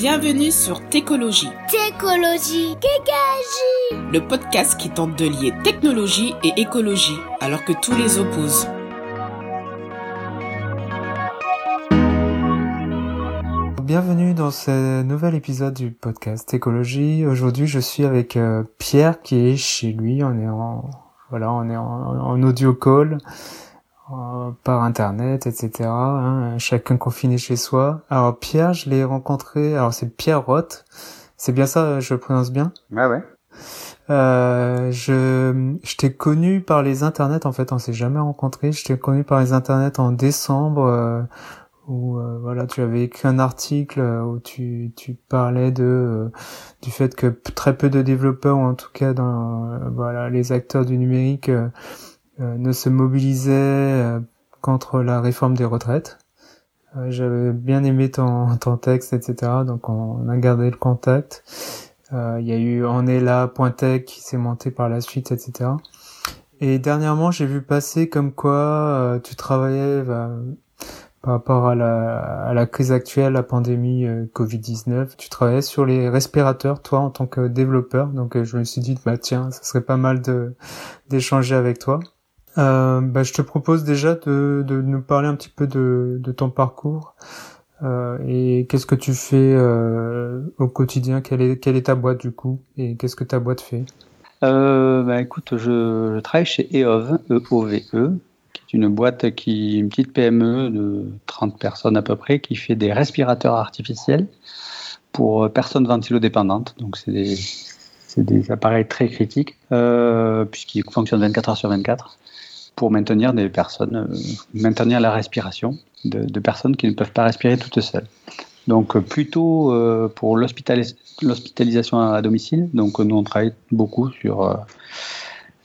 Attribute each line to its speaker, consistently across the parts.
Speaker 1: Bienvenue sur Técologie.
Speaker 2: Técologie, Kékagie.
Speaker 1: Le podcast qui tente de lier technologie et écologie alors que tous les opposent.
Speaker 3: Bienvenue dans ce nouvel épisode du podcast Écologie. Aujourd'hui, je suis avec euh, Pierre qui est chez lui. On est en voilà, on est en, audio call euh, par internet, etc. Hein, chacun confiné chez soi. Alors Pierre, je l'ai rencontré. Alors c'est Pierre Roth. C'est bien ça, je le prononce bien?
Speaker 4: Ouais ouais.
Speaker 3: Euh, je je t'ai connu par les internets en fait, on s'est jamais rencontré. Je t'ai connu par les internets en décembre. Euh, où euh, voilà tu avais écrit un article où tu, tu parlais de euh, du fait que très peu de développeurs ou en tout cas dans voilà les acteurs du numérique ne se mobilisaient contre la réforme des retraites. J'avais bien aimé ton, ton texte, etc. Donc on, a gardé le contact. Il y a eu On est là, Pointec qui s'est monté par la suite, etc. Et dernièrement, j'ai vu passer comme quoi tu travaillais bah, par rapport à la, à la crise actuelle, la pandémie euh, Covid-19. Tu travaillais sur les respirateurs, toi, en tant que développeur. Donc, euh, je me suis dit, bah tiens, ça serait pas mal de d'échanger avec toi. Euh, bah, je te propose déjà de, nous parler un petit peu de, ton parcours euh, et qu'est-ce que tu fais euh, au quotidien? Quelle est, est ta boîte du coup? Et qu'est-ce que ta boîte fait?
Speaker 4: Bah, écoute, je, travaille chez EOV, E-O-V-E, une boîte qui, une petite PME de 30 personnes à peu près, qui fait des respirateurs artificiels pour personnes ventilodépendantes. Donc c'est des, appareils très critiques, puisqu'ils fonctionnent 24 heures sur 24 pour maintenir des personnes, euh, maintenir la respiration de, personnes qui ne peuvent pas respirer toutes seules. Donc euh, plutôt euh, pour l'hospitalisation à domicile. Donc nous on travaille beaucoup sur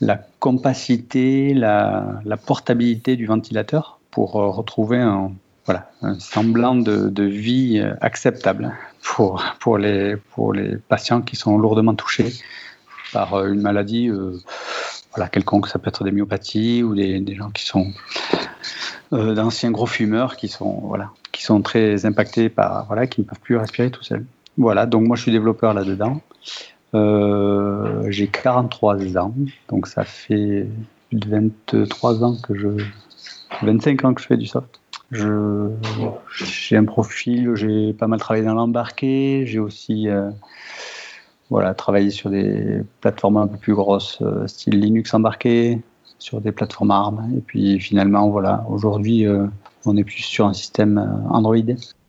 Speaker 4: la compacité, la, portabilité du ventilateur pour retrouver un, voilà, un semblant de, vie acceptable pour, pour, les, pour les patients qui sont lourdement touchés par une maladie voilà, quelconque. Ça peut être des myopathies ou des, gens qui sont d'anciens gros fumeurs qui sont, voilà, qui sont très impactés par, voilà, qui ne peuvent plus respirer tout seuls. Voilà, donc moi je suis développeur là-dedans. Euh, j'ai 43 ans, donc ça fait 23 ans que je. 25 ans que je fais du soft. J'ai un profil, j'ai pas mal travaillé dans l'embarqué, j'ai aussi euh, voilà, travaillé sur des plateformes un peu plus grosses, euh, style Linux embarqué, sur des plateformes ARM. Et puis finalement, voilà, aujourd'hui, on est plus sur un système Android.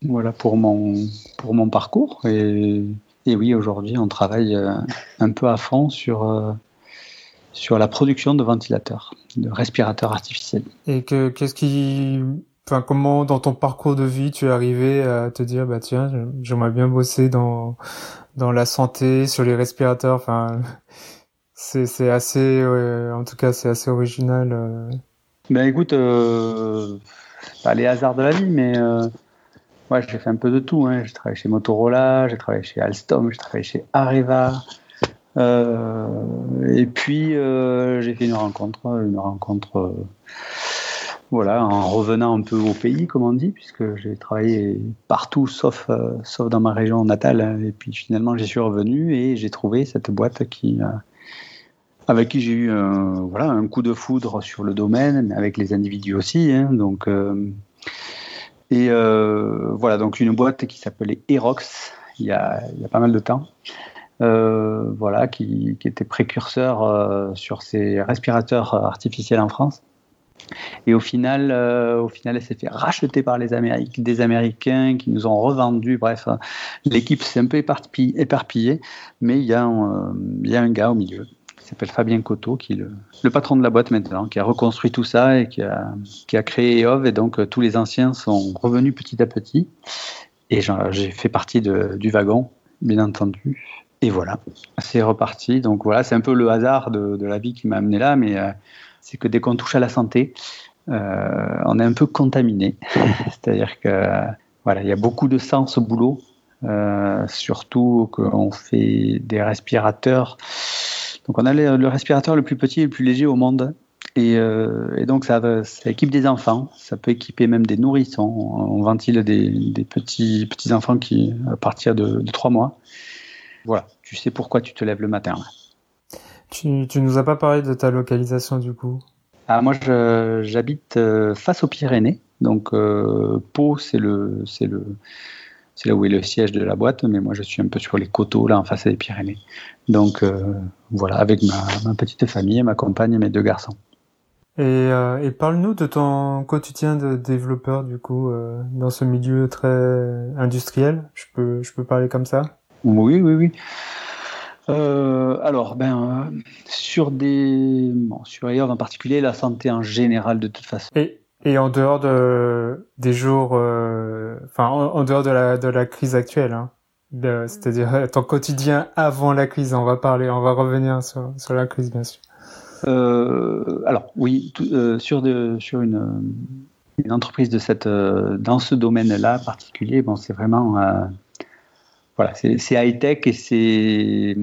Speaker 4: Voilà pour mon, pour mon parcours. Et et oui, aujourd'hui, on travaille euh, un peu à fond sur, euh, sur la production de ventilateurs, de respirateurs artificiels.
Speaker 3: Et que, qu'est-ce qui, enfin, comment dans ton parcours de vie tu es arrivé à te dire, bah tiens, j'aimerais bien bosser dans, dans la santé, sur les respirateurs, enfin, c'est, c'est assez, en tout cas, c'est assez original. Euh.
Speaker 4: Ben écoute, euh, les hasards de la vie, mais Ouais, j'ai fait un peu de tout. Hein. J'ai travaillé chez Motorola, j'ai travaillé chez Alstom, j'ai travaillé chez Areva. Euh, et puis euh, j'ai fait une rencontre, une rencontre, euh, voilà, en revenant un peu au pays, comme on dit, puisque j'ai travaillé partout sauf sauf dans ma région natale. Et puis finalement, j'y suis revenu et j'ai trouvé cette boîte qui avec qui j'ai eu un, voilà un coup de foudre sur le domaine, mais avec les individus aussi. Hein. donc et euh, voilà, donc une boîte qui s'appelait Erox il y, a, pas mal de temps. Euh, voilà, qui, était précurseur euh, sur ces respirateurs artificiels en France. Et au final, au final, elle s'est fait racheter par les Américains, des Américains qui nous ont revendu. Bref, l'équipe s'est un peu éparpillée, mais il y, a un, il y a un gars au milieu qui s'appelle Fabien Coteau, qui est le, patron de la boîte maintenant, qui a reconstruit tout ça et qui a, créé EOV. Et donc, euh, tous les anciens sont revenus petit à petit. Et j'ai fait partie du wagon, bien entendu. Et voilà, c'est reparti. Donc voilà, c'est un peu le hasard de, la vie qui m'a amené là, mais euh, c'est que dès qu'on touche à la santé, euh, on est un peu contaminé. C'est-à-dire que voilà, il y a beaucoup de sens au boulot, euh, surtout qu'on fait des respirateurs donc on a le, respirateur le plus petit et le plus léger au monde Et, euh, et, donc ça, ça équipe des enfants, ça peut équiper même des nourrissons. On ventile des, des petits, petits enfants qui, à partir de, de 3 mois. Voilà, tu sais pourquoi tu te lèves le matin.
Speaker 3: Tu, tu nous as pas parlé de ta localisation du coup?
Speaker 4: Ah, Moi j'habite euh, face aux Pyrénées. Donc euh, Pau, c'est le, c'est le, c'est là où est le siège de la boîte, mais moi je suis un peu sur les coteaux là en face des Pyrénées. Donc euh, voilà, avec ma, ma, petite famille, ma compagne et mes deux garçons.
Speaker 3: Et, euh, et parle-nous de ton quotidien de développeur du coup euh, dans ce milieu très industriel. Je peux, je peux parler comme ça?
Speaker 4: Oui, oui, oui. Euh, alors, ben, sur des, bon, sur ailleurs en particulier, la santé en général de toute façon.
Speaker 3: Et, et en dehors de des jours, enfin, en, en, dehors de la de la crise actuelle, hein, c'est-à-dire ton quotidien avant la crise. On va parler, on va revenir sur sur la crise bien sûr.
Speaker 4: Euh, alors oui, tout, euh, sur, de, sur une, une, entreprise de cette, euh, dans ce domaine-là particulier, bon, c'est vraiment voilà, c'est high tech et c'est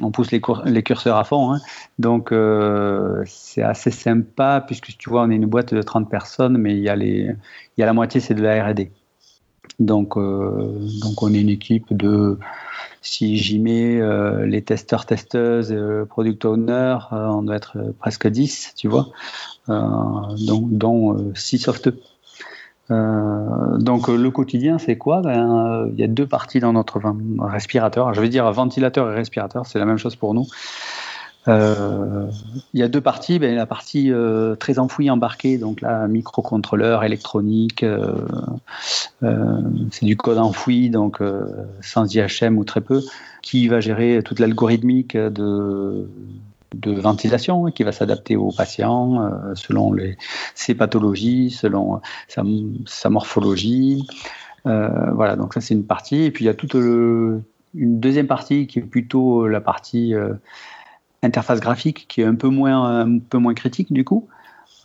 Speaker 4: on pousse les, curseurs à fond. Hein. Donc euh, c'est assez sympa puisque tu vois, on est une boîte de 30 personnes, mais il y a les il y a la moitié c'est de la R&D. Donc euh, donc on est une équipe de si j'y mets euh, les testeurs, testeuses, euh, product owners, euh, on doit être presque 10, tu vois, dont, dont 6 softeux. Donc le quotidien, c'est quoi? Ben, Il y a deux parties dans notre respirateur. Je veux dire ventilateur et respirateur, c'est la même chose pour nous. Euh, il y a deux parties. Ben, la partie euh, très enfouie embarquée, donc là, microcontrôleur électronique, euh, euh c'est du code enfoui, donc euh, sans IHM ou très peu, qui va gérer toute l'algorithmique de, de ventilation, qui va s'adapter aux patients selon les, ses pathologies, selon sa, sa morphologie. voilà, donc ça c'est une partie. Et puis il y a toute une deuxième partie qui est plutôt la partie interface graphique qui est un peu moins, un peu moins critique du coup.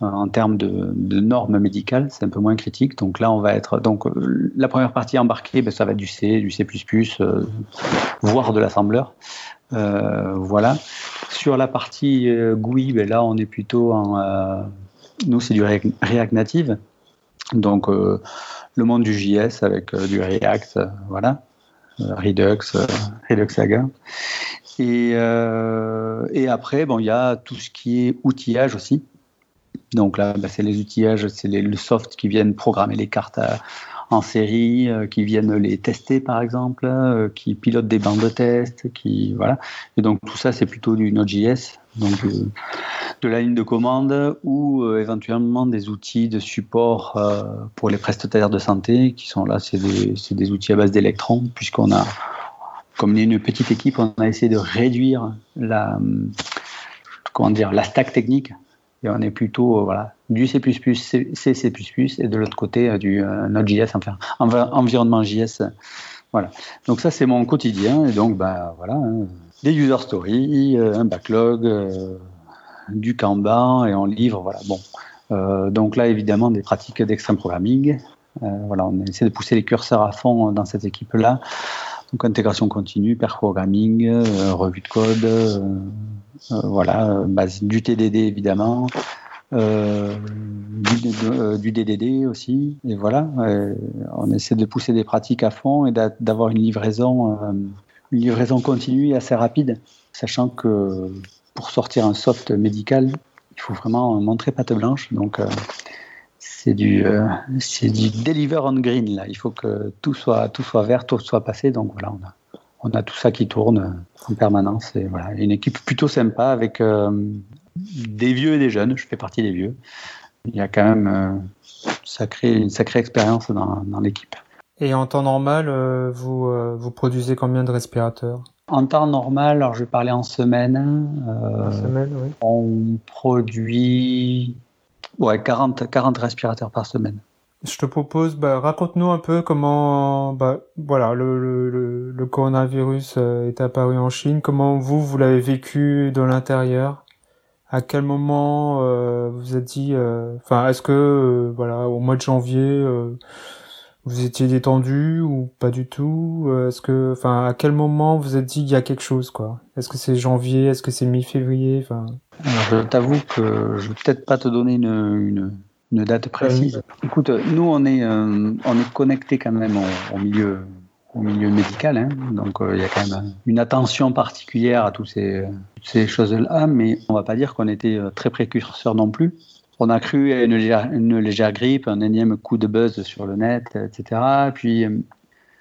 Speaker 4: En termes de, normes médicales, c'est un peu moins critique. Donc là, on va être. Donc euh, la première partie embarquée, ben, ça va être du C, du C, euh, voire de l'assembleur. Euh, voilà. Sur la partie GUI, ben, là, on est plutôt en. nous, c'est du React Native. Donc le monde du JS avec du React, voilà. Redux, Redux Saga. Et, et après, bon, il y a tout ce qui est outillage aussi. Donc là, bah, c'est les outillages, c'est le soft qui viennent programmer les cartes en série, euh, qui viennent les tester par exemple, euh, qui pilotent des bandes de test, qui voilà. Et donc tout ça, c'est plutôt du Node.js, donc euh, de la ligne de commande ou éventuellement des outils de support pour les prestataires de santé qui sont là. C'est des, outils à base d'électrons puisqu'on a comme on est une petite équipe, on a essayé de réduire la, comment dire, la stack technique. Et on est plutôt euh, voilà, du C++, C, C++, et de l'autre côté euh, du euh, Node.js, enfin, environnement JS. Voilà. Donc ça, c'est mon quotidien. Et donc, bah, voilà, hein, des user stories, un backlog, du Kanban, et on livre. Voilà. Bon. donc là, évidemment, des pratiques d'extreme programming. voilà, on essaie de pousser les curseurs à fond dans cette équipe-là. Donc intégration continue, pair programming, euh, revue de code, euh, euh, voilà, base du TDD évidemment, du, du, DDD aussi, et voilà, on essaie de pousser des pratiques à fond et d'avoir une livraison, une livraison continue et assez rapide, sachant que pour sortir un soft médical, il faut vraiment montrer patte blanche, donc c'est du, euh, c'est du deliver on green là. Il faut que tout soit, tout soit vert, tout soit passé. Donc voilà, on a, on a tout ça qui tourne en permanence. Et voilà, une équipe plutôt sympa avec euh, des vieux et des jeunes. Je fais partie des vieux. Il y a quand même euh, sacré, une sacrée expérience dans, dans l'équipe.
Speaker 3: Et en temps normal, euh, vous, vous produisez combien de respirateurs?
Speaker 4: En temps normal, alors je vais parler en semaine.
Speaker 3: en semaine, oui.
Speaker 4: On produit Ouais, 40, 40 respirateurs par semaine.
Speaker 3: Je te propose, bah, raconte-nous un peu comment, bah, voilà, le, le, le coronavirus euh, est apparu en Chine. Comment vous, vous l'avez vécu de l'intérieur? À quel moment euh, vous êtes dit, euh, enfin, est-ce que, euh, voilà, au mois de janvier, vous étiez détendu ou pas du tout? Est-ce que, enfin, à quel moment vous êtes dit il y a quelque chose, quoi? Est-ce que c'est janvier? Est-ce que c'est mi-février? Enfin.
Speaker 4: Alors, je t'avoue que je vais peut-être pas te donner une, une, date précise. Écoute, nous on est on est connecté quand même au, milieu au milieu médical, hein. donc il y a quand même une attention particulière à toutes ces, ces choses-là, mais on va pas dire qu'on était très précurseur non plus on a cru à une légère, grippe, un énième coup de buzz sur le net, etc. Puis euh,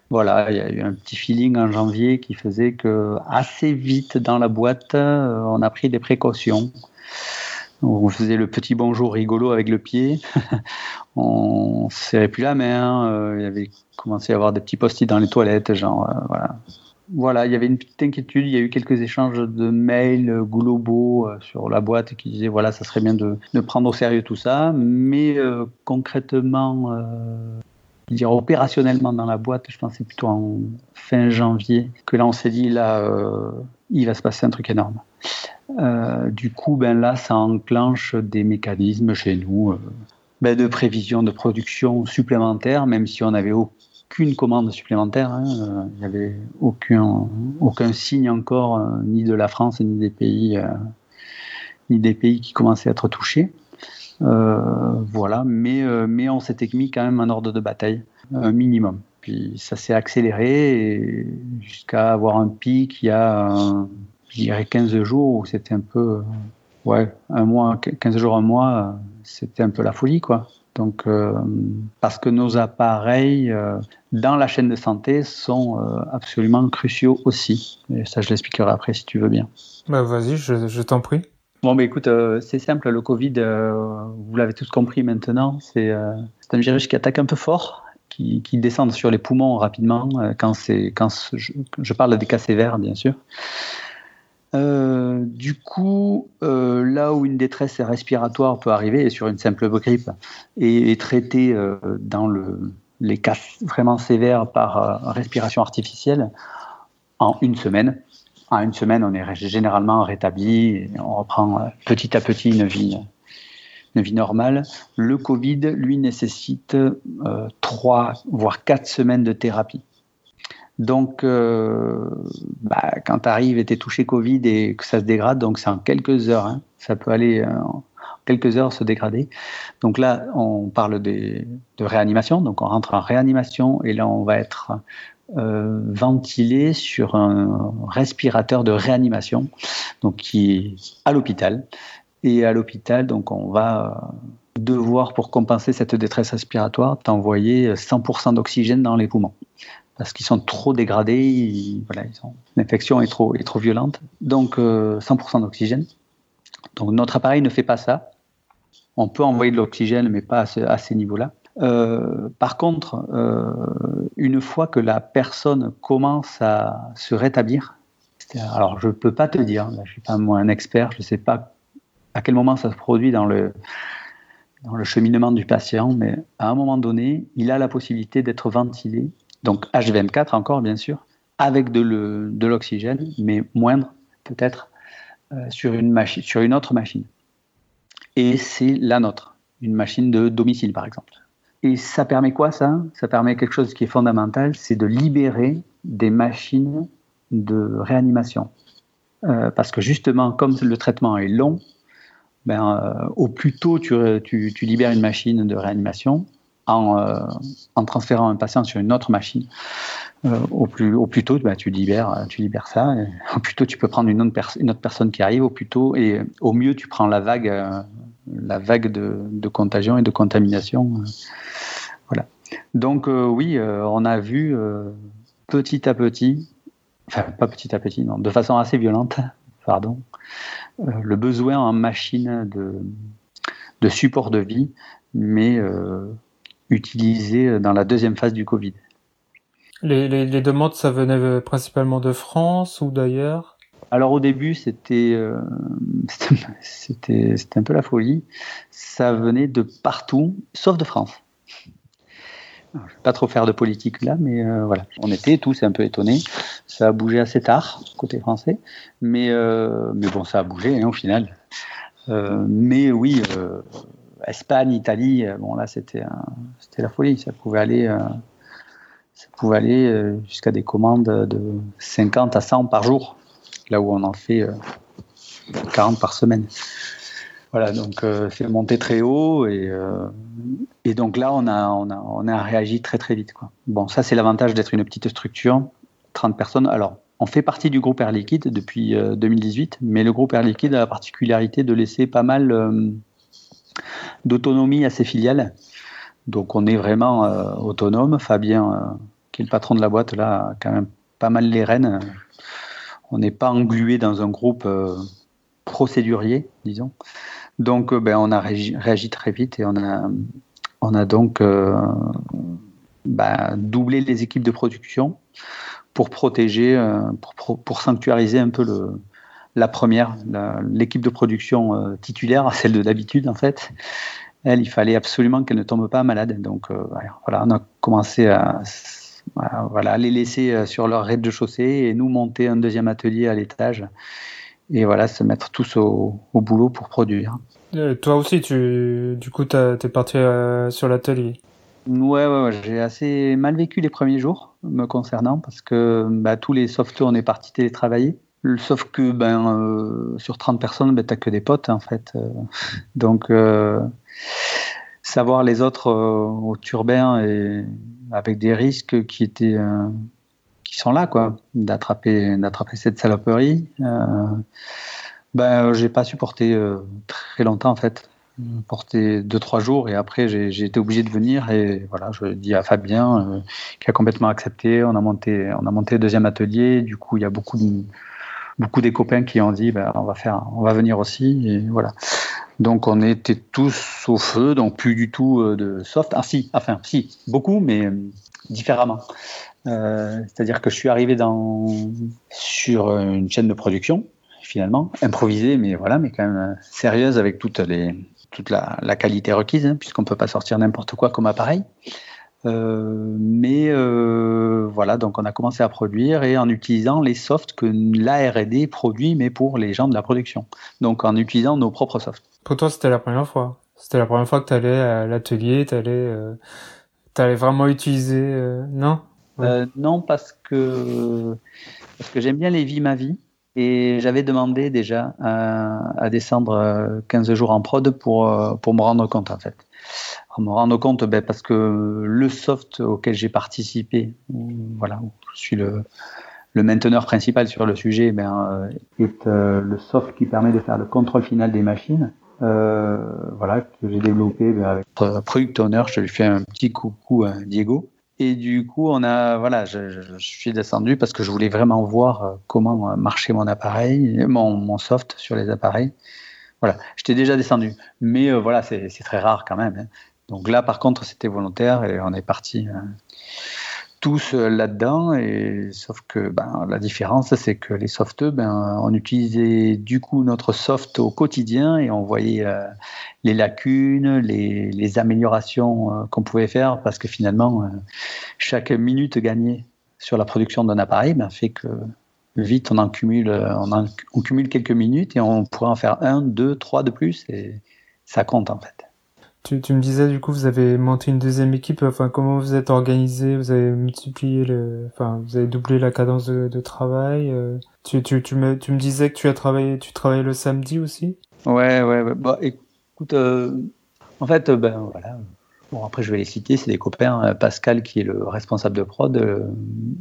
Speaker 4: voilà, il y a eu un petit feeling en janvier qui faisait que assez vite dans la boîte, euh, on a pris des précautions. On faisait le petit bonjour rigolo avec le pied. on serrait plus la main. Euh, il y avait commencé à avoir des petits post-it dans les toilettes, genre voilà, voilà, il y avait une petite inquiétude. Il y a eu quelques échanges de mails globaux euh, sur la boîte qui disaient voilà, ça serait bien de, prendre au sérieux tout ça. Mais euh, concrètement, euh, dire opérationnellement dans la boîte, je pense c'est plutôt en fin janvier que là on s'est dit là, il va se passer un truc énorme. du coup, ben là, ça enclenche des mécanismes chez nous. Ben de prévision de production supplémentaire, même si on avait aucun aucune commande supplémentaire. Hein. Euh, il n'y avait aucun, aucun signe encore, euh, ni de la France, ni des pays, euh, ni des pays qui commençaient à être touchés. Voilà, mais, mais on s'était mis quand même un ordre de bataille, un minimum. Puis ça s'est accéléré jusqu'à avoir un pic il y a, je dirais, 15 jours où c'était un peu, ouais, un mois, 15 jours, un mois, c'était un peu la folie, quoi. Donc, euh, parce que nos appareils euh, dans la chaîne de santé sont euh, absolument cruciaux aussi. Et ça, je l'expliquerai après si tu veux bien.
Speaker 3: Bah, vas-y, je, t'en prie.
Speaker 4: Bon, mais écoute, c'est simple. Le Covid, vous l'avez tous compris maintenant, c'est un virus qui attaque un peu fort, qui, descend sur les poumons rapidement quand quand je, parle des cas sévères, bien sûr. Euh, du coup, euh, là où une détresse respiratoire peut arriver, et sur une simple grippe, et est traitée euh, dans le, les cas vraiment sévères par respiration artificielle, en une semaine. En une semaine, on est généralement rétabli, on reprend petit à petit une vie, une vie normale. Le Covid, lui, nécessite trois, voire quatre semaines de thérapie. Donc, euh, bah, quand tu arrives et tu es touché Covid et que ça se dégrade, donc c'est en quelques heures, hein. ça peut aller euh, quelques heures se dégrader. Donc là, on parle de réanimation, donc on rentre en réanimation et là, on va être euh, ventilé sur un respirateur de réanimation, donc qui est à l'hôpital. Et à l'hôpital, donc on va devoir, pour compenser cette détresse respiratoire, t'envoyer 100% d'oxygène dans les poumons parce qu'ils sont trop dégradés, l'infection est trop, est trop violente. Donc 100% euh, d'oxygène. Donc notre appareil ne fait pas ça. On peut envoyer de l'oxygène, mais pas à, ces niveaux-là. Euh, par contre, euh, une fois que la personne commence à se rétablir, alors je ne peux pas te dire, je ne suis pas moi un expert, je ne sais pas à quel moment ça se produit dans le, dans le cheminement du patient, mais à un moment donné, il a la possibilité d'être ventilé donc HVM4 encore bien sûr, avec de l'oxygène, mais moindre peut-être euh, sur, sur une autre machine. Et c'est la nôtre, une machine de domicile par exemple. Et ça permet quoi ça? Ça permet quelque chose qui est fondamental, c'est de libérer des machines de réanimation. Euh, parce que justement, comme le traitement est long, ben, euh, au plus tôt tu, tu, libères une machine de réanimation, euh, en, transférant un patient sur une autre machine. Euh, au, plus, tôt, bah, tu, libères, tu libères ça. au plus tôt, tu peux prendre une autre, personne qui arrive. Au plus tôt, et au mieux, tu prends la vague, euh, la vague de, contagion et de contamination. voilà. Donc, oui, on a vu petit à petit, enfin, pas petit à petit, non, de façon assez violente, pardon, le besoin en machine de support de vie, mais utilisé dans la deuxième phase du Covid.
Speaker 3: Les, les, demandes, ça venait principalement de France ou d'ailleurs?
Speaker 4: Alors au début, c'était euh, c'était un peu la folie. Ça venait de partout, sauf de France. je ne vais pas trop faire de politique là, mais euh, voilà. On était tous un peu étonnés. Ça a bougé assez tard côté français, mais euh, mais bon, ça a bougé hein, au final. mais oui, Espagne, Italie, euh, bon là c'était c'était la folie, ça pouvait aller euh, euh, jusqu'à des commandes de 50 à 100 par jour, là où on en fait 40 par semaine. Voilà, donc c'est monté très haut et, donc là on a, réagi très très vite. Bon, ça c'est l'avantage d'être une petite structure, 30 personnes. Alors on fait partie du groupe Air Liquide depuis 2018, mais le groupe Air Liquide a la particularité de laisser pas mal d'autonomie à ses filiales. Donc on est vraiment autonome. Fabien, qui est le patron de la boîte, là, a quand même pas mal les rênes. On n'est pas englué dans un groupe procédurier, disons. Donc, ben, on a réagi, très vite et on a, on a donc ben, doublé les équipes de production pour protéger, pour, pour, sanctuariser un peu le, la première, l'équipe de production titulaire, celle de d'habitude en fait. Elle, il fallait absolument qu'elle ne tombe pas malade. Donc voilà, on a commencé à voilà, les laisser sur leur rez-de-chaussée et nous monter un deuxième atelier à l'étage et voilà, se mettre tous au, boulot pour produire.
Speaker 3: Euh, toi aussi, tu, du coup, tu es parti euh, sur l'atelier?
Speaker 4: Ouais, ouais, ouais j'ai assez mal vécu les premiers jours me concernant parce que bah, tous les softwares, on est parti télétravailler. Sauf que ben, euh, sur 30 personnes, ben, tu que des potes en fait. donc, savoir les autres au turbin et avec des risques qui étaient qui sont là, quoi, d'attraper, d'attraper cette saloperie. Euh, ben, j'ai pas supporté euh, très longtemps en fait, porté deux trois jours et après j'ai, été obligé de venir et voilà, je dis à Fabien euh, qui a complètement accepté. On a monté, on a monté le deuxième atelier. Du coup, il y a beaucoup de, beaucoup des copains qui ont dit, ben, on va faire, on va venir aussi et voilà. Donc on était tous au feu, donc plus du tout euh, de soft. Ah si, enfin si, beaucoup, mais différemment. Euh, c'est-à-dire que je suis arrivé dans, sur une chaîne de production, finalement, improvisée, mais voilà, mais quand même sérieuse avec toutes les, toute la, qualité requise, hein, puisqu'on ne peut pas sortir n'importe quoi comme appareil. Euh, mais euh, voilà, donc on a commencé à produire et en utilisant les softs que la R&D produit, mais pour les gens de la production. Donc en utilisant nos propres softs.
Speaker 3: Pour toi, c'était la première fois. C'était la première fois que tu allais à l'atelier, tu allais, allais vraiment utiliser, non?
Speaker 4: Euh, non, parce que, parce que j'aime bien les vies ma vie. Et j'avais demandé déjà à, descendre 15 euh, jours en prod pour, euh, pour me rendre compte, en fait. Pour me rendre compte, ben, parce que le soft auquel j'ai participé, voilà, je suis le, mainteneur principal sur le sujet, ben, est le soft qui permet de faire le contrôle final des machines. voilà, que j'ai développé ben, avec Product Owner. Je lui fais un petit coucou à Diego. Et du coup, on a, voilà, je, suis descendu parce que je voulais vraiment voir euh, comment marchait mon appareil, mon, soft sur les appareils. Voilà, j'étais déjà descendu, mais euh, voilà, c'est très rare quand même. Hein. Donc là, par contre, c'était volontaire et on est parti. Hein tous euh, là-dedans, et sauf que ben, la différence, c'est que les softs, ben, on utilisait du coup notre soft au quotidien et on voyait euh, les lacunes, les, améliorations euh, qu'on pouvait faire, parce que finalement, chaque minute gagnée sur la production d'un appareil ben, fait que vite on en on, en, cumule quelques minutes et on pourrait en faire un, deux, trois de plus, et ça compte en fait.
Speaker 3: Tu, tu me disais du coup vous avez monté une deuxième équipe. Enfin comment vous êtes organisé? Vous avez multiplié le, enfin vous avez doublé la cadence de, de travail. Euh, tu, tu, tu me tu me disais que tu as travaillé tu travaillais le samedi aussi?
Speaker 4: Ouais ouais. ouais. Bah écoute, euh, en fait euh, ben voilà. Bon après je vais les citer, c'est des copains. Pascal qui est le responsable de prod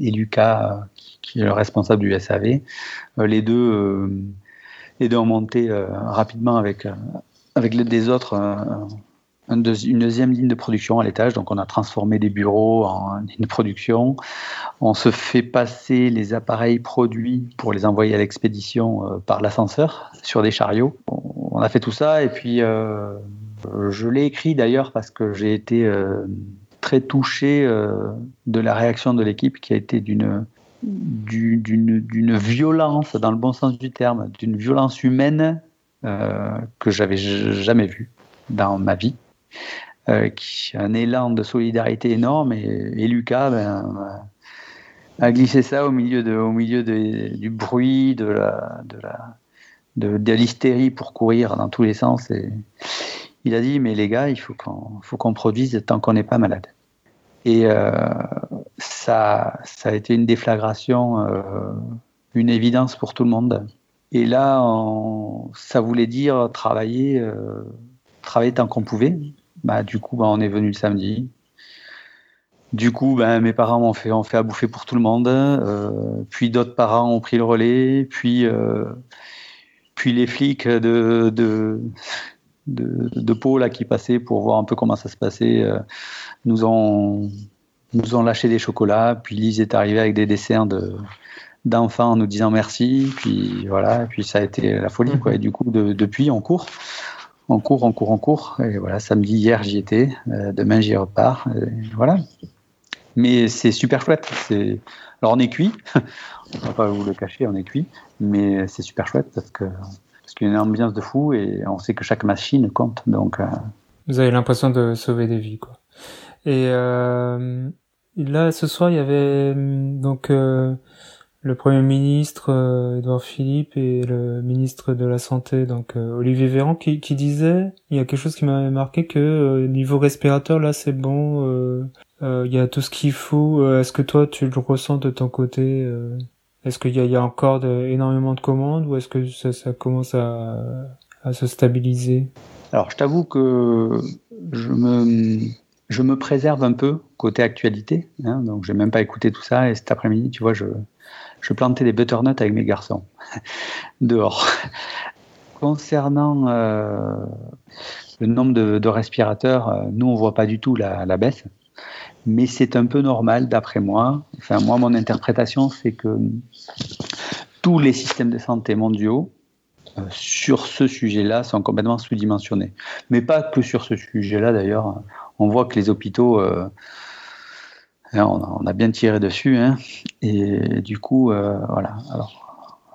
Speaker 4: et Lucas qui est le responsable du SAV. les deux les deux ont monté rapidement avec avec l'aide des autres une deuxième ligne de production à l'étage. Donc, on a transformé des bureaux en ligne de production. On se fait passer les appareils produits pour les envoyer à l'expédition euh, par l'ascenseur sur des chariots. On a fait tout ça et puis euh, je l'ai écrit d'ailleurs parce que j'ai été euh, très touché de la réaction de l'équipe qui a été d'une d'une violence dans le bon sens du terme, d'une violence humaine que j'avais jamais vue dans ma vie. Euh, un élan de solidarité énorme. Et, Lucas ben, a glissé ça au milieu, du bruit, de la, de l'hystérie pour courir dans tous les sens. Et il a dit, mais les gars, il faut qu'on, produise tant qu'on n'est pas malade. Et euh, ça, ça a été une déflagration, euh, une évidence pour tout le monde. Et là, ça voulait dire travailler, travailler tant qu'on pouvait. Bah, du coup, bah, on est venu le samedi. Du coup, ben, mes parents ont fait, ont fait à bouffer pour tout le monde. puis d'autres parents ont pris le relais. Puis, puis les flics de, de, de, de Pau qui passaient pour voir un peu comment ça se passait nous ont nous ont lâché des chocolats, puis Lise est arrivée avec des desserts de d'enfants en nous disant merci, puis voilà, puis ça a été la folie du coup, depuis, on court, on court, on court, on court. Et voilà, samedi hier j'y étais, euh, demain j'y repars. voilà. Mais c'est super chouette. C'est alors on est cuit, on va pas vous le cacher, on est cuit, mais c'est super chouette parce que parce qu'il y a une ambiance de fou et on sait que chaque machine compte. Donc euh,
Speaker 3: vous avez l'impression de sauver des vies quoi. Et euh, là, ce soir, il y avait donc euh, le Premier ministre euh, Edouard Philippe et le ministre de la Santé, donc euh, Olivier Véran, qui, qui disait, il y a quelque chose qui m'avait marqué que euh, niveau respirateur, là, c'est bon, il y a tout ce qu'il faut. Est-ce que toi, tu le ressens de ton côté Est-ce qu'il y a, y a encore énormément de commandes ou est-ce que ça, ça commence à, à se stabiliser?
Speaker 4: Alors, je t'avoue que je me je me préserve un peu côté actualité, hein, donc j'ai même pas écouté tout ça. Et cet après-midi, tu vois, je, je plantais des butternuts avec mes garçons dehors. Concernant euh, le nombre de, respirateurs, euh, nous on voit pas du tout la, la baisse, mais c'est un peu normal d'après moi. Enfin moi, mon interprétation, c'est que tous les systèmes de santé mondiaux euh, sur ce sujet-là sont complètement sous-dimensionnés. Mais pas que sur ce sujet-là d'ailleurs on voit que les hôpitaux, euh, hein, on, a, bien tiré dessus. Hein, et du coup, euh, voilà.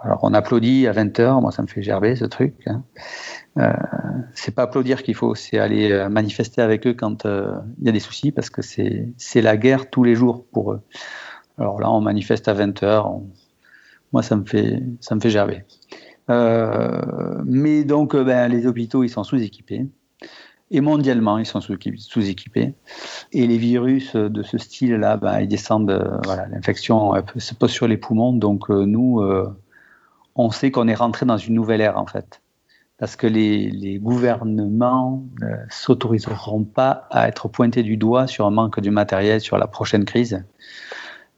Speaker 4: Alors, on applaudit à 20h, moi ça me fait gerber ce truc. Hein. Euh, c'est pas applaudir qu'il faut, c'est aller manifester avec eux quand il y a des soucis, parce que c'est la guerre tous les jours pour eux. Alors là, on manifeste à 20h, moi ça me fait, ça me fait gerber. mais donc, ben, les hôpitaux, ils sont sous-équipés et mondialement, ils sont sous-équipés. Et les virus de ce style-là, ben, ils descendent, euh, voilà, l'infection se pose sur les poumons. Donc euh, nous, euh, on sait qu'on est rentré dans une nouvelle ère en fait. Parce que les, gouvernements ne s'autoriseront pas à être pointés du doigt sur un manque du matériel sur la prochaine crise.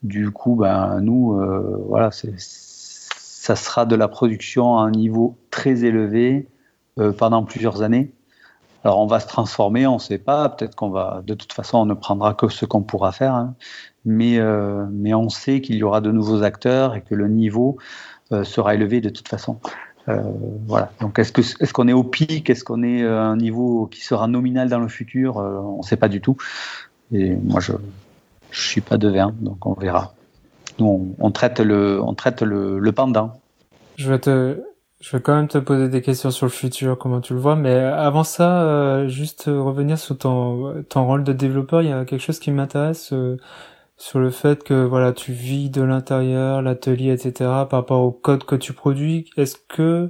Speaker 4: Du coup, ben, nous, voilà, ça sera de la production à un niveau très élevé pendant plusieurs années alors on va se transformer, on ne sait pas. Peut-être qu'on va, de toute façon, on ne prendra que ce qu'on pourra faire. Hein. Mais, euh, mais on sait qu'il y aura de nouveaux acteurs et que le niveau euh, sera élevé de toute façon. Euh, voilà. Donc est-ce que est-ce qu'on est au pic, est-ce qu'on est à un niveau qui sera nominal dans le futur? On ne sait pas du tout. Et moi je je suis pas de vin, donc on verra. Nous on, traite le on traite le, le pendant.
Speaker 3: Je vais te je vais quand même te poser des questions sur le futur, comment tu le vois, mais avant ça, euh, juste revenir sur ton, ton rôle de développeur, il y a quelque chose qui m'intéresse euh, sur le fait que voilà, tu vis de l'intérieur, l'atelier, etc. Par rapport au code que tu produis, est-ce que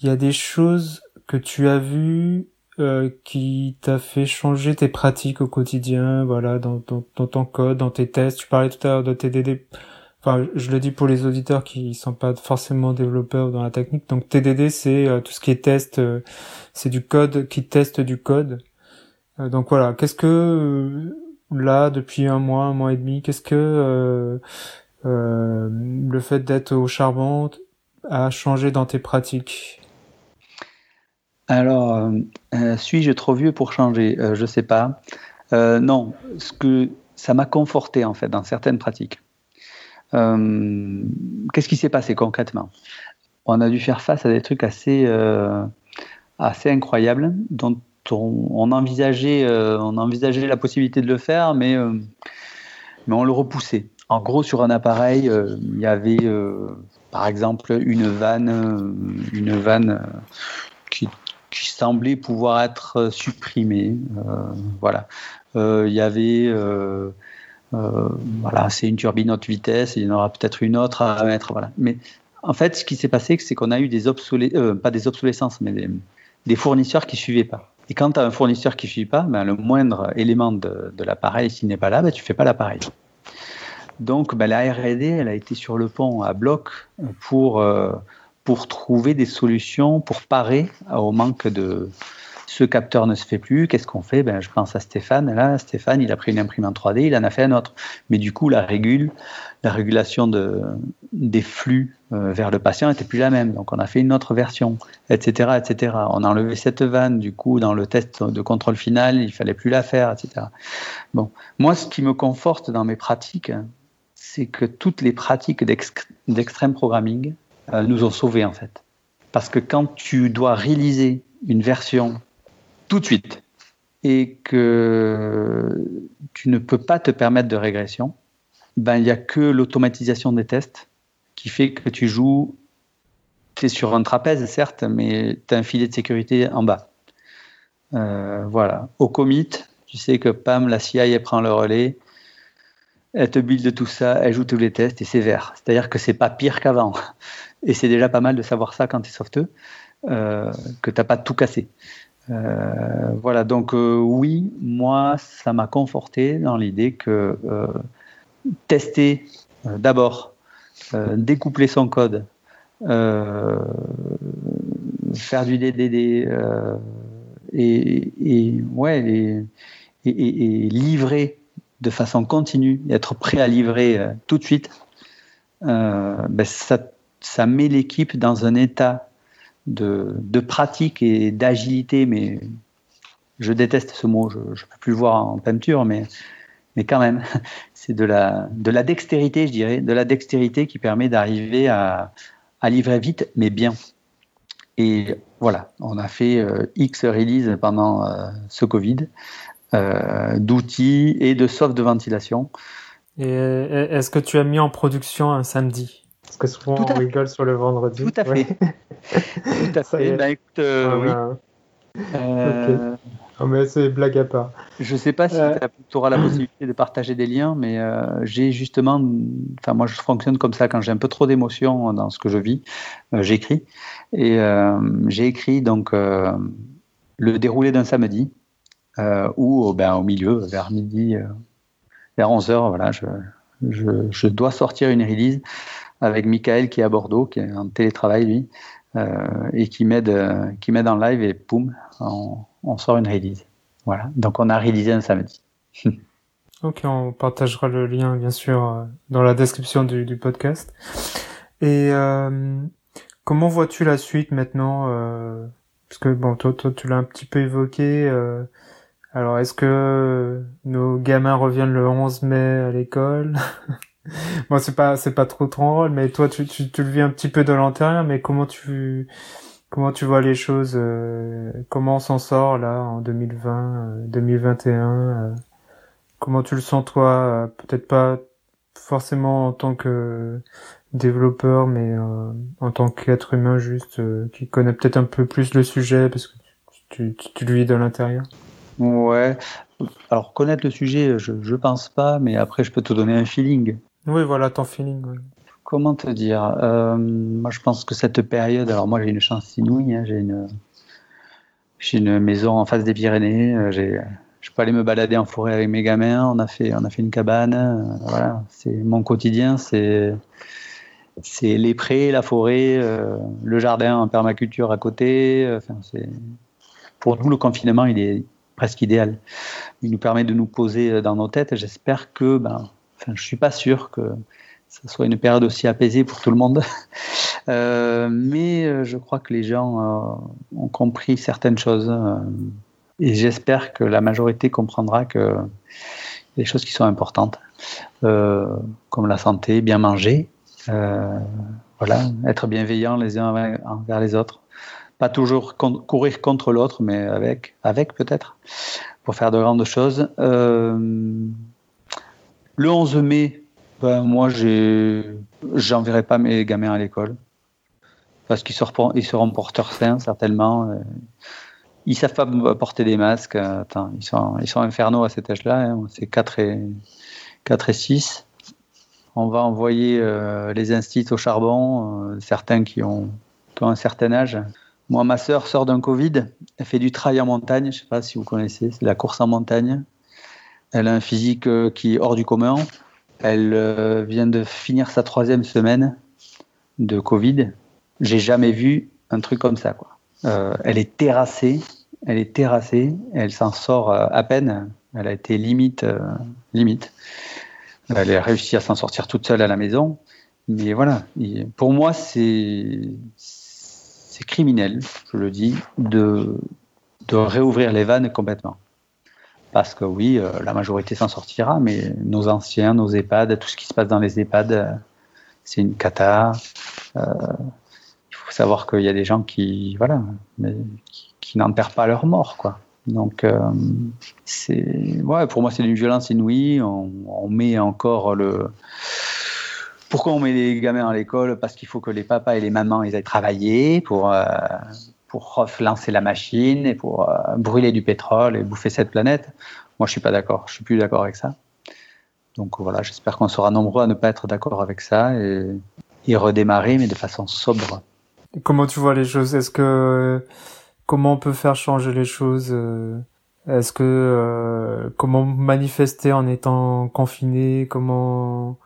Speaker 3: il y a des choses que tu as vues euh, qui t'a fait changer tes pratiques au quotidien, voilà, dans, dans, dans, ton code, dans tes tests? Tu parlais tout à l'heure de TDD enfin je le dis pour les auditeurs qui sont pas forcément développeurs dans la technique. Donc TDD c'est euh, tout ce qui est test euh, c'est du code qui teste du code. Euh, donc voilà. Qu'est-ce que là depuis un mois un mois et demi qu'est-ce que le fait d'être au charbon a changé dans tes pratiques?
Speaker 4: Alors suis-je trop vieux pour changer? Je sais pas. Non. Ce que ça m'a conforté en fait dans certaines pratiques qu'est-ce qui s'est passé concrètement? On a dû faire face à des trucs assez, euh, assez incroyables dont on, envisageait, euh, on envisageait la possibilité de le faire, mais, mais on le repoussait. En gros, sur un appareil, il y avait par exemple une vanne, une vanne qui, semblait pouvoir être supprimée. voilà. Il y avait euh, voilà, c'est une turbine haute vitesse, il y en aura peut-être une autre à mettre. Voilà. Mais en fait, ce qui s'est passé, c'est qu'on a eu des obsolescences, euh, pas des obsolescences, mais des, fournisseurs qui suivaient pas. Et quand tu as un fournisseur qui ne suit pas, ben, le moindre élément de, l'appareil, s'il n'est pas là, ben, tu ne fais pas l'appareil. Donc ben, la R&D, elle a été sur le pont à bloc pour, euh, pour trouver des solutions pour parer au manque de ce capteur ne se fait plus. Qu'est-ce qu'on fait? Ben, Je pense à Stéphane. Là, Stéphane, il a pris une imprimante 3D, il en a fait un autre. Mais du coup, la régule, la régulation de, des flux euh, vers le patient n'était plus la même. Donc, on a fait une autre version, etc., etc. On a enlevé cette vanne. Du coup, dans le test de contrôle final, il fallait plus la faire, etc. Bon, moi, ce qui me conforte dans mes pratiques, c'est que toutes les pratiques d'extrême programming euh, nous ont sauvés en fait. Parce que quand tu dois réaliser une version tout de suite et que tu ne peux pas te permettre de régression, ben il n'y a que l'automatisation des tests qui fait que tu joues, tu es sur un trapèze certes, mais tu as un filet de sécurité en bas. Euh, voilà. Au commit, tu sais que Pam, la CI, elle prend le relais, elle te build tout ça, elle joue tous les tests et c'est vert. C'est-à-dire que c'est pas pire qu'avant. Et c'est déjà pas mal de savoir ça quand tu es softeux, euh, que tu n'as pas tout cassé. Euh, voilà, donc euh, oui, moi, ça m'a conforté dans l'idée que tester d'abord, découpler son code, faire du DDD et, ouais, livrer de façon continue, être prêt à livrer tout de suite, ben ça ça met l'équipe dans un état de, pratique et d'agilité, mais je déteste ce mot, je ne peux plus le voir en peinture, mais, mais quand même, c'est de la, de la dextérité, je dirais, de la dextérité qui permet d'arriver à, à livrer vite, mais bien. Et voilà, on a fait euh, X release pendant euh, ce Covid, euh, d'outils et de soft de ventilation.
Speaker 3: Et est-ce que tu as mis en production un samedi? Parce que souvent on rigole sur le vendredi.
Speaker 4: Tout à fait. Tout à fait. Bah, écoute, euh, oui.
Speaker 3: Euh... mais c'est blague à part.
Speaker 4: Je sais pas si euh. tu auras la possibilité de partager des liens, mais euh, j'ai justement, enfin moi je fonctionne comme ça quand j'ai un peu trop d'émotions dans ce que je vis, j'écris et j'ai écrit donc le déroulé d'un samedi où ben, au milieu, vers midi, vers 11 h voilà, je, je, je, dois sortir une release avec Michael qui est à Bordeaux, qui est en télétravail lui, euh, et qui m'aide, euh, qui m'aide en live et poum, on, sort une release. Voilà. Donc on a réalisé un samedi.
Speaker 3: ok, on partagera le lien bien sûr euh, dans la description du, podcast. Et comment vois-tu la suite maintenant Parce que bon, toi, toi tu l'as un petit peu évoqué. alors, est-ce que nos gamins reviennent le 11 mai à l'école? Moi, c'est pas, c'est pas trop ton rôle, mais toi, tu, tu, tu le vis un petit peu de l'intérieur, mais comment tu, comment tu vois les choses, euh, comment on s'en sort là en 2020, 2021, euh, euh, comment tu le sens toi, peut-être pas forcément en tant que développeur, mais en tant qu'être humain juste qui connaît peut-être un peu plus le sujet parce que tu, tu, tu le vis de l'intérieur.
Speaker 4: Ouais. Alors connaître le sujet, je, je pense pas, mais après je peux te donner un feeling.
Speaker 3: Oui, voilà ton feeling.
Speaker 4: Comment te dire euh, Moi, je pense que cette période. Alors, moi, j'ai une chance inouïe. Hein, j'ai une, j'ai une maison en face des Pyrénées. Euh, j'ai, je peux aller me balader en forêt avec mes gamins. On a fait, on a fait une cabane. Euh, voilà, c'est mon quotidien. C'est, c'est les prés, la forêt, le jardin en permaculture à côté. Enfin, c'est, pour nous, le confinement, il est presque idéal. Il nous permet de nous poser dans nos têtes. J'espère que, ben, Enfin, je suis pas sûr que ce soit une période aussi apaisée pour tout le monde. Euh, mais euh, je crois que les gens euh, ont compris certaines choses. et j'espère que la majorité comprendra que des choses qui sont importantes, comme la santé, bien manger, voilà, être bienveillant les uns envers les autres. Pas toujours courir contre l'autre, mais avec, avec peut-être, pour faire de grandes choses. Le 11 mai, ben, moi, j'enverrai pas mes gamins à l'école. Parce qu'ils seront, ils seront porteurs sains, certainement. Euh, ils savent pas porter des masques. Attends, ils sont, infernaux à cet âge-là. Hein. C'est 4 et, 4 et 6. On va envoyer euh, les instituts au charbon, euh, certains qui ont, qui ont, un certain âge. Moi, ma sœur sort d'un Covid. Elle fait du trail en montagne. Je sais pas si vous connaissez. C'est la course en montagne. Elle a un physique euh, qui est hors du commun. Elle euh, vient de finir sa troisième semaine de Covid. J'ai jamais vu un truc comme ça. Quoi. Euh, elle est terrassée, elle est terrassée, elle s'en sort à peine. Elle a été limite, limite. Elle a réussi à s'en sortir toute seule à la maison. Mais voilà, pour moi, c'est c'est criminel, je le dis, de de réouvrir les vannes complètement. Parce que oui, la majorité s'en sortira, mais nos anciens, nos EHPAD, tout ce qui se passe dans les EHPAD, c'est une cata. Euh, il faut savoir qu'il y a des gens qui, voilà, qui, n'en perdent pas leur mort, quoi. Donc, euh, c'est, ouais, pour moi, c'est d'une violence inouïe. On, on, met encore le. Pourquoi on met les gamins à l'école? Parce qu'il faut que les papas et les mamans aillent travailler pour euh, pour lancer la machine et pour euh, brûler du pétrole et bouffer cette planète. Moi, je suis pas d'accord. Je suis plus d'accord avec ça. Donc voilà, j'espère qu'on sera nombreux à ne pas être d'accord avec ça et, et, redémarrer, mais de façon sobre.
Speaker 3: comment tu vois les choses? Est-ce que comment on peut faire changer les choses euh, Est-ce que euh, comment manifester en étant confiné? Comment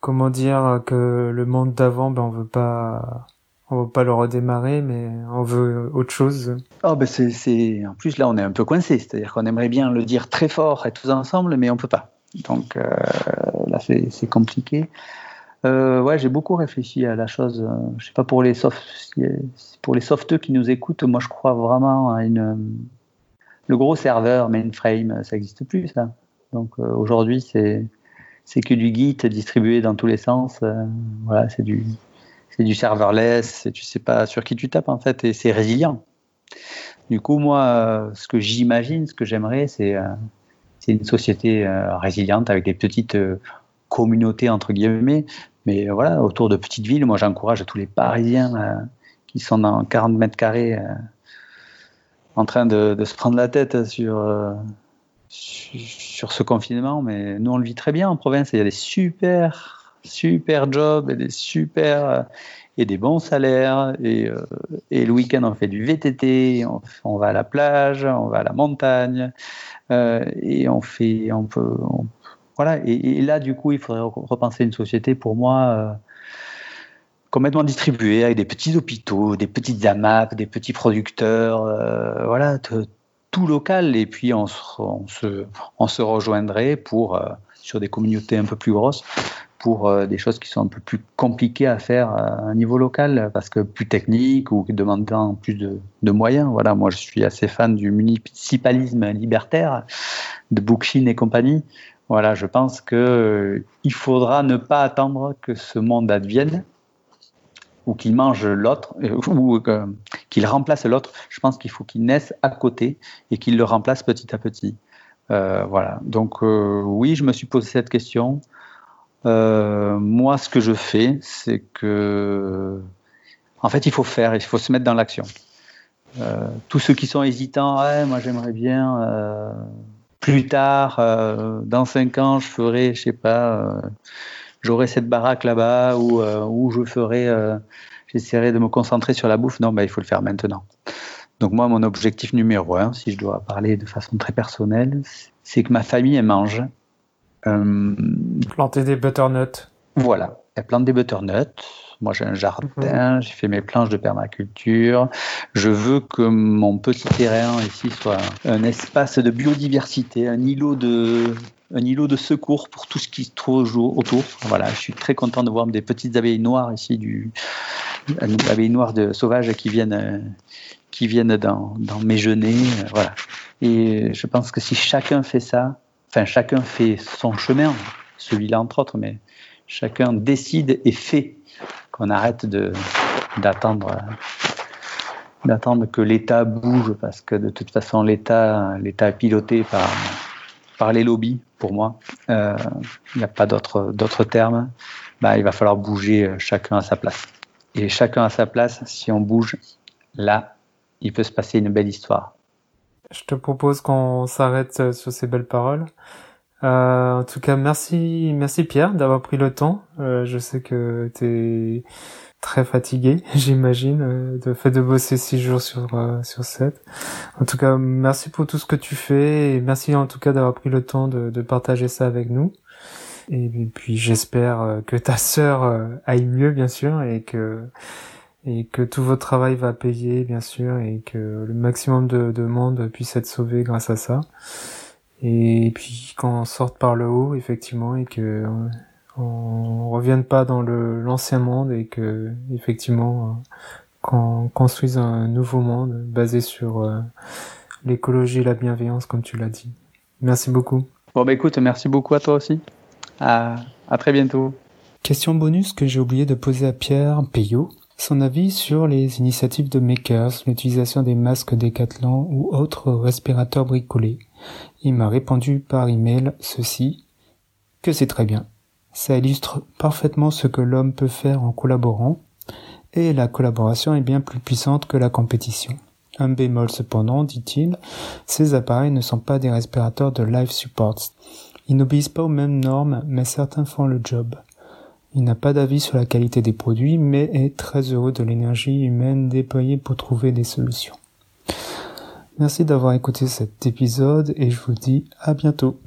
Speaker 3: comment dire que le monde d'avant, ben on veut pas on veut pas le redémarrer, mais on veut autre chose.
Speaker 4: Oh ben c'est, en plus là on est un peu coincé, c'est-à-dire qu'on aimerait bien le dire très fort et tous ensemble, mais on peut pas. Donc euh, là, c'est compliqué. Euh, ouais, j'ai beaucoup réfléchi à la chose. Euh, je sais pas pour les soft, pour les softeux qui nous écoutent, moi je crois vraiment à une le gros serveur mainframe, ça n'existe plus ça. Donc aujourd'hui c'est c'est que du Git distribué dans tous les sens. voilà, c'est du c'est du serverless. Tu sais pas sur qui tu tapes en fait et c'est résilient. Du coup moi, ce que j'imagine, ce que j'aimerais, c'est c'est une société euh, résiliente avec des petites euh, communautés entre guillemets. Mais euh, voilà, autour de petites villes, moi j'encourage tous les Parisiens qui sont dans 40 mètres carrés en train de, se prendre la tête sur, sur ce confinement. Mais nous on le vit très bien en province. Il y a des super super jobs et des super et des bons salaires et, et le week-end on fait du VTT, on, on, va à la plage, on va à la montagne, euh, et on fait, on peut, voilà. Et, là, du coup, il faudrait repenser une société pour moi euh, complètement distribuée avec des petits hôpitaux, des petites AMAP, des petits producteurs, euh, voilà, tout local. Et puis on on se, on se rejoindrait pour sur des communautés un peu plus grosses pour euh, des choses qui sont un peu plus compliquées à faire à un niveau local parce que plus technique ou demandant plus de, moyens. Voilà, moi je suis assez fan du municipalisme libertaire de Bookchin et compagnie. Voilà, je pense que euh, faudra ne pas attendre que ce monde advienne ou qu'il mange l'autre euh, ou qu'il remplace l'autre. Je pense qu'il faut qu'il naisse à côté et qu'il le remplace petit à petit. Voilà. Donc oui, je me suis posé cette question. Euh, moi, ce que je fais, c'est que, en fait, il faut faire, il faut se mettre dans l'action. Euh, tous ceux qui sont hésitants, moi j'aimerais bien euh, plus tard, dans cinq ans, je ferai, je sais pas, j'aurai cette baraque là-bas ou je ferai, j'essaierai de me concentrer sur la bouffe. Non, bah, il faut le faire maintenant. Donc moi, mon objectif numéro un, si je dois parler de façon très personnelle, c'est que ma famille mange
Speaker 3: Planter des butternuts.
Speaker 4: Voilà, elle plante des butternuts. Moi, j'ai un jardin, mhm. j'ai fait mes planches de permaculture. Je veux que mon petit terrain ici soit un espace de biodiversité, un îlot de, un îlot de secours pour tout ce qui se trouve autour. Voilà, je suis très content de voir des petites abeilles noires ici, du, des abeilles noires de sauvages qui viennent, qui viennent dans, dans mes genêts. Voilà. Et je pense que si chacun fait ça, enfin chacun fait son chemin, celui-là entre autres, mais chacun décide et fait qu'on arrête d'attendre d'attendre que l'État bouge parce que de toute façon l'État l'État est piloté par les lobbies pour moi. Euh, il n'y a pas d'autre termes bah, il va falloir bouger euh, chacun à sa place. Et chacun à sa place si on bouge là il peut se passer une belle histoire
Speaker 3: je te propose qu'on s'arrête euh, sur ces belles paroles. Euh, en tout cas, merci, merci Pierre d'avoir pris le temps. Euh, je sais que t'es très fatigué, j'imagine, euh, de fait de bosser six jours sur euh, sur sept. En tout cas, merci pour tout ce que tu fais et merci en tout cas d'avoir pris le temps de, de partager ça avec nous. Et puis j'espère que ta sœur aille mieux, bien sûr, et que et que tout votre travail va payer, bien sûr, et que le maximum de, de monde puisse être sauvé grâce à ça. Et puis qu'on sorte par le haut, effectivement, et que on revienne pas dans le l'ancien monde et que effectivement qu'on construise un nouveau monde basé sur euh, l'écologie et la bienveillance, comme tu l'as dit. Merci beaucoup.
Speaker 4: Bon bah écoute, merci beaucoup à toi aussi. À, à très bientôt.
Speaker 3: Question bonus que j'ai oublié de poser à Pierre Payot. Son avis sur les initiatives de Makers, l'utilisation des masques Decathlon ou autres respirateurs bricolés. Il m'a répondu par email ceci, que c'est très bien. Ça illustre parfaitement ce que l'homme peut faire en collaborant, et la collaboration est bien plus puissante que la compétition. Un bémol cependant, dit-il, ces appareils ne sont pas des respirateurs de life support. Ils n'obéissent pas aux mêmes normes, mais certains font le job. Il n'a pas d'avis sur la qualité des produits, mais est très heureux de l'énergie humaine déployée pour trouver des solutions. Merci d'avoir écouté cet épisode et je vous dis à bientôt.